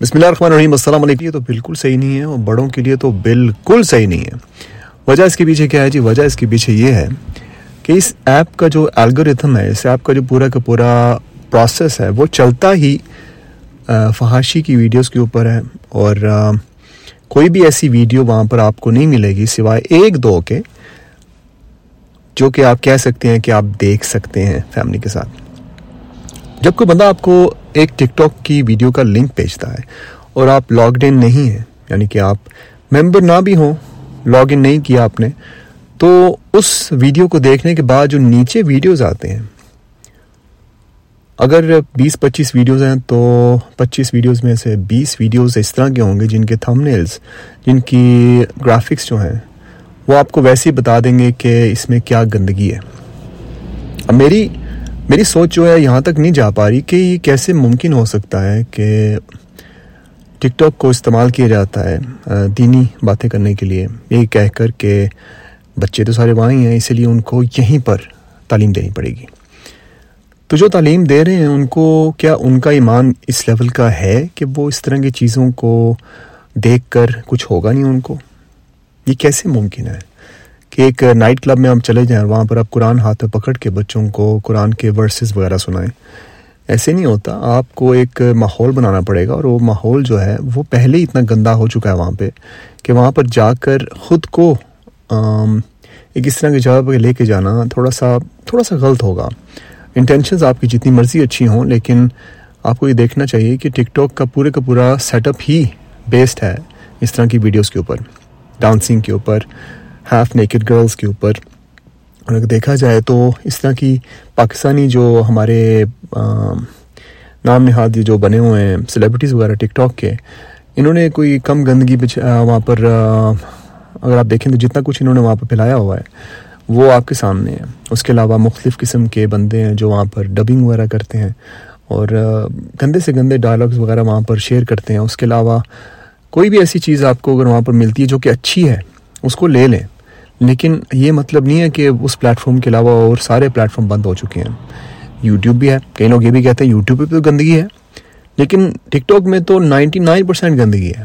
بسم اللہ الرحمن الرحیم، السلام علیکم۔ یہ تو بالکل صحیح نہیں ہے اور بڑوں کے لیے تو بالکل صحیح نہیں ہے۔ وجہ اس کے پیچھے کیا ہے جی؟ وجہ اس کے پیچھے یہ ہے کہ اس ایپ کا جو الگوریتھم ہے، اس ایپ کا جو پورا کا پورا پروسیس ہے، وہ چلتا ہی فحاشی کی ویڈیوز کے اوپر ہے۔ اور کوئی بھی ایسی ویڈیو وہاں پر آپ کو نہیں ملے گی سوائے ایک دو کے، جو کہ آپ کہہ سکتے ہیں کہ آپ دیکھ سکتے ہیں فیملی کے ساتھ۔ جب کوئی بندہ آپ کو ایک ٹک ٹاک کی ویڈیو کا لنک بھیجتا ہے اور آپ لاگڈ ان نہیں ہیں یعنی کہ آپ ممبر نہ بھی ہوں، لاگ ان نہیں کیا آپ نے، تو اس ویڈیو کو دیکھنے کے بعد جو نیچے ویڈیوز آتے ہیں، اگر بیس پچیس ویڈیوز ہیں تو پچیس ویڈیوز میں سے بیس ویڈیوز اس طرح کے ہوں گے جن کے تھم نیلز جن کی گرافکس جو ہیں، وہ آپ کو ویسے ہی بتا دیں گے کہ اس میں کیا گندگی ہے۔ اب میری میری سوچ جو ہے یہاں تک نہیں جا پا رہی کہ یہ کیسے ممکن ہو سکتا ہے کہ ٹک ٹاک کو استعمال کیا جاتا ہے دینی باتیں کرنے کے لیے۔ یہی کہہ کر کہ بچے تو سارے وہاں ہی ہیں، اسی لیے ان کو یہیں پر تعلیم دینی پڑے گی۔ تو جو تعلیم دے رہے ہیں، ان کو کیا ان کا ایمان اس لیول کا ہے کہ وہ اس طرح کی چیزوں کو دیکھ کر کچھ ہوگا نہیں ان کو؟ یہ کیسے ممکن ہے؟ کہ ایک نائٹ کلب میں ہم چلے جائیں وہاں پر آپ قرآن ہاتھ میں پکڑ کے بچوں کو قرآن کے ورسز وغیرہ سنائیں۔ ایسے نہیں ہوتا، آپ کو ایک ماحول بنانا پڑے گا اور وہ ماحول جو ہے، وہ پہلے ہی اتنا گندا ہو چکا ہے وہاں پہ کہ وہاں پر جا کر خود کو ایک اس طرح کی جگہ پہ لے کے جانا تھوڑا سا تھوڑا سا غلط ہوگا۔ انٹینشنز آپ کی جتنی مرضی اچھی ہوں، لیکن آپ کو یہ دیکھنا چاہیے کہ ٹک ٹاک کا پورے کا پورا سیٹ اپ ہی بیسڈ ہے اس طرح کی ویڈیوز کے اوپر ڈانسنگ کے اوپر۔ ہاف نیکڈ گرلز کے اوپر۔ اور اگر دیکھا جائے تو اس طرح کی پاکستانی جو ہمارے نام نہاد جو بنے ہوئے ہیں سیلیبریٹیز وغیرہ ٹک ٹاک کے، انہوں نے کوئی کم گندگی وہاں پر اگر آپ دیکھیں تو جتنا کچھ انہوں نے وہاں پر پھیلایا ہوا ہے، وہ آپ کے سامنے ہے۔ اس کے علاوہ مختلف قسم کے بندے ہیں جو وہاں پر ڈبنگ وغیرہ کرتے ہیں اور گندے سے گندے ڈائلاگز وغیرہ وہاں پر شیئر کرتے ہیں۔ اس کے علاوہ کوئی بھی ایسی چیز آپ کو اگر وہاں پر ملتی ہے جو کہ اچھی ہے، اس کو لے لیں۔ لیکن یہ مطلب نہیں ہے کہ اس پلیٹ فارم کے علاوہ اور سارے پلیٹ فارم بند ہو چکے ہیں۔ یوٹیوب بھی ہے، کئی لوگ یہ بھی کہتے ہیں یوٹیوب پہ تو گندگی ہے، لیکن ٹک ٹاک میں تو نائنٹی نائن پرسینٹ گندگی ہے۔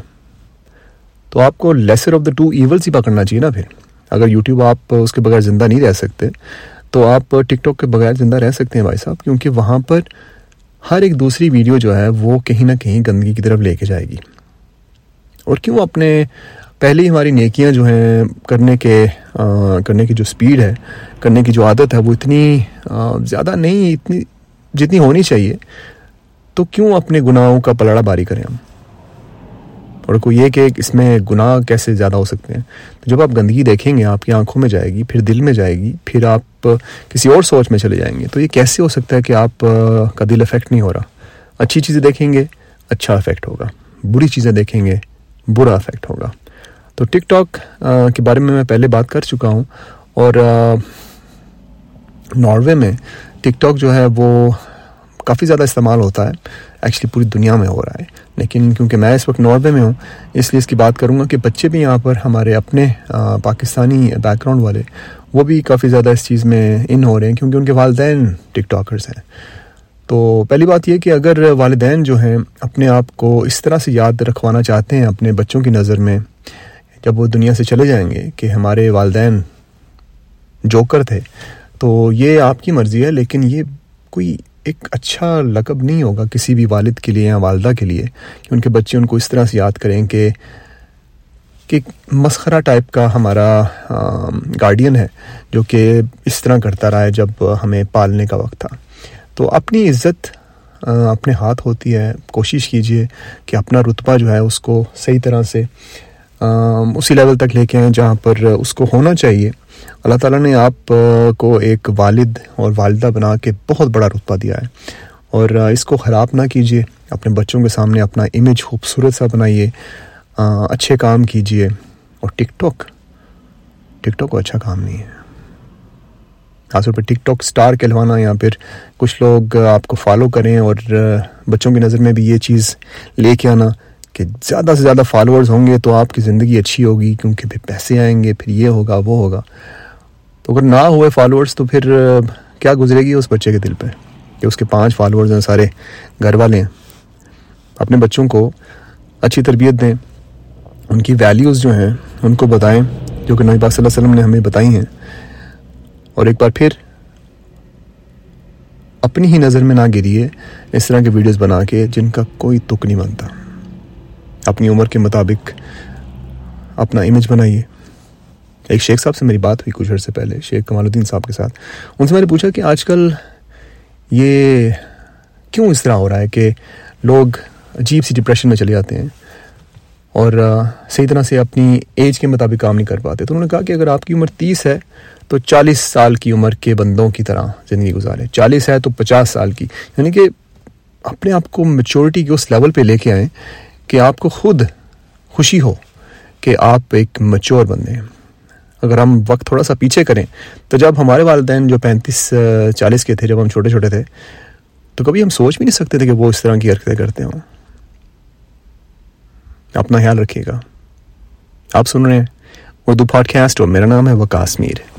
تو آپ کو lesser of the two evils ہی پکڑنا چاہیے نا پھر۔ اگر یوٹیوب آپ اس کے بغیر زندہ نہیں رہ سکتے، تو آپ ٹک ٹاک کے بغیر زندہ رہ سکتے ہیں بھائی صاحب، کیونکہ وہاں پر ہر ایک دوسری ویڈیو جو ہے وہ کہیں نہ کہیں گندگی کی طرف لے کے جائے گی۔ اور کیوں اپنے پہلے ہی ہماری نیکیاں جو ہیں کرنے کے کرنے کی جو سپیڈ ہے، کرنے کی جو عادت ہے، وہ اتنی زیادہ نہیں، اتنی، جتنی ہونی چاہیے۔ تو کیوں اپنے گناہوں کا پلڑا باری کریں ہم؟ اور کوئی یہ کہ اس میں گناہ کیسے زیادہ ہو سکتے ہیں؟ تو جب آپ گندگی دیکھیں گے، آپ کی آنکھوں میں جائے گی، پھر دل میں جائے گی، پھر آپ کسی اور سوچ میں چلے جائیں گے۔ تو یہ کیسے ہو سکتا ہے کہ آپ کا دل افیکٹ نہیں ہو رہا؟ اچھی چیزیں دیکھیں گے اچھا افیکٹ ہوگا۔ بری چیزیں دیکھیں گے، برا افیکٹ ہوگا۔ تو ٹک ٹاک کے بارے میں میں پہلے بات کر چکا ہوں اور ناروے میں ٹک ٹاک جو ہے وہ کافی زیادہ استعمال ہوتا ہے۔ ایکچولی پوری دنیا میں ہو رہا ہے۔ لیکن کیونکہ میں اس وقت ناروے میں ہوں، اس لیے اس کی بات کروں گا کہ بچے بھی یہاں پر ہمارے اپنے پاکستانی بیک گراؤنڈ والے، وہ بھی کافی زیادہ اس چیز میں ان ہو رہے ہیں کیونکہ ان کے والدین ٹک ٹاکرز ہیں۔ تو پہلی بات یہ کہ اگر والدین جو ہیں اپنے آپ کو اس طرح سے یاد رکھوانا چاہتے ہیں اپنے بچوں کی نظر میں جب وہ دنیا سے چلے جائیں گے کہ ہمارے والدین جوکر تھے، تو یہ آپ کی مرضی ہے، لیکن یہ کوئی ایک اچھا لقب نہیں ہوگا کسی بھی والد کے لیے یا والدہ کے لیے کہ ان کے بچے ان کو اس طرح سے یاد کریں کہ کہ مسخرہ ٹائپ کا ہمارا گارڈین ہے جو کہ اس طرح کرتا رہا ہے جب ہمیں پالنے کا وقت تھا۔ تو اپنی عزت اپنے ہاتھ ہوتی ہے، کوشش کیجیے کہ اپنا رتبہ جو ہے اس کو صحیح طرح سے اسی لیول تک لے کے آئیں جہاں پر اس کو ہونا چاہیے۔ اللہ تعالیٰ نے آپ کو ایک والد اور والدہ بنا کے بہت بڑا رتبہ دیا ہے۔ اور اس کو خراب نہ کیجیے، اپنے بچوں کے سامنے اپنا امیج خوبصورت سا بنائیے۔ اچھے کام کیجیے۔ اور ٹک ٹاک ٹک ٹاک کو اچھا کام نہیں ہے۔ خاص طور پہ ٹک ٹاک اسٹار کہلوانا یا پھر کچھ لوگ آپ کو فالو کریں اور بچوں کی نظر میں بھی یہ چیز لے کے آنا۔ کہ زیادہ سے زیادہ فالوورز ہوں گے تو آپ کی زندگی اچھی ہوگی، کیونکہ پھر پیسے آئیں گے، پھر یہ ہوگا، وہ ہوگا۔ تو اگر نہ ہوئے فالوورز تو پھر کیا گزرے گی اس بچے کے دل پہ؟ کہ اس کے پانچ فالوورز ہیں، سارے گھر والے ہیں۔ اپنے بچوں کو اچھی تربیت دیں۔ ان کی ویلیوز جو ہیں، ان کو بتائیں، جو کہ نبی پاک صلی اللہ علیہ وسلم نے ہمیں بتائی ہیں۔ اور ایک بار پھر اپنی ہی نظر میں نہ گریے، اس طرح کے ویڈیوز بنا کے جن کا کوئی تک نہیں بنتا۔ اپنی عمر کے مطابق اپنا امیج بنائیے۔ ایک شیخ صاحب سے میری بات ہوئی کچھ عرصے پہلے، شیخ کمال الدین صاحب کے ساتھ۔ ان سے میں نے پوچھا کہ آج کل یہ کیوں اس طرح ہو رہا ہے کہ لوگ عجیب سی ڈپریشن میں چلے جاتے ہیں اور صحیح طرح سے اپنی ایج کے مطابق کام نہیں کر پاتے۔ تو انہوں نے کہا کہ اگر آپ کی عمر تیس ہے تو چالیس سال کی عمر کے بندوں کی طرح زندگی گزارے چالیس ہے تو پچاس سال کی۔ یعنی کہ اپنے آپ کو میچورٹی کے اس لیول پہ لے کے آئیں کہ آپ کو خود خوشی ہو کہ آپ ایک مچور بندے ہیں۔ اگر ہم وقت تھوڑا سا پیچھے کریں، تو جب ہمارے والدین جو پینتیس، چالیس کے تھے، جب ہم چھوٹے چھوٹے تھے، تو کبھی ہم سوچ بھی نہیں سکتے تھے کہ وہ اس طرح کی حرکتیں کرتے ہوں۔ اپنا خیال رکھیے گا۔ آپ سن رہے ہیں اردو پاڈ کاسٹ اور میرا نام ہے وکاس میر۔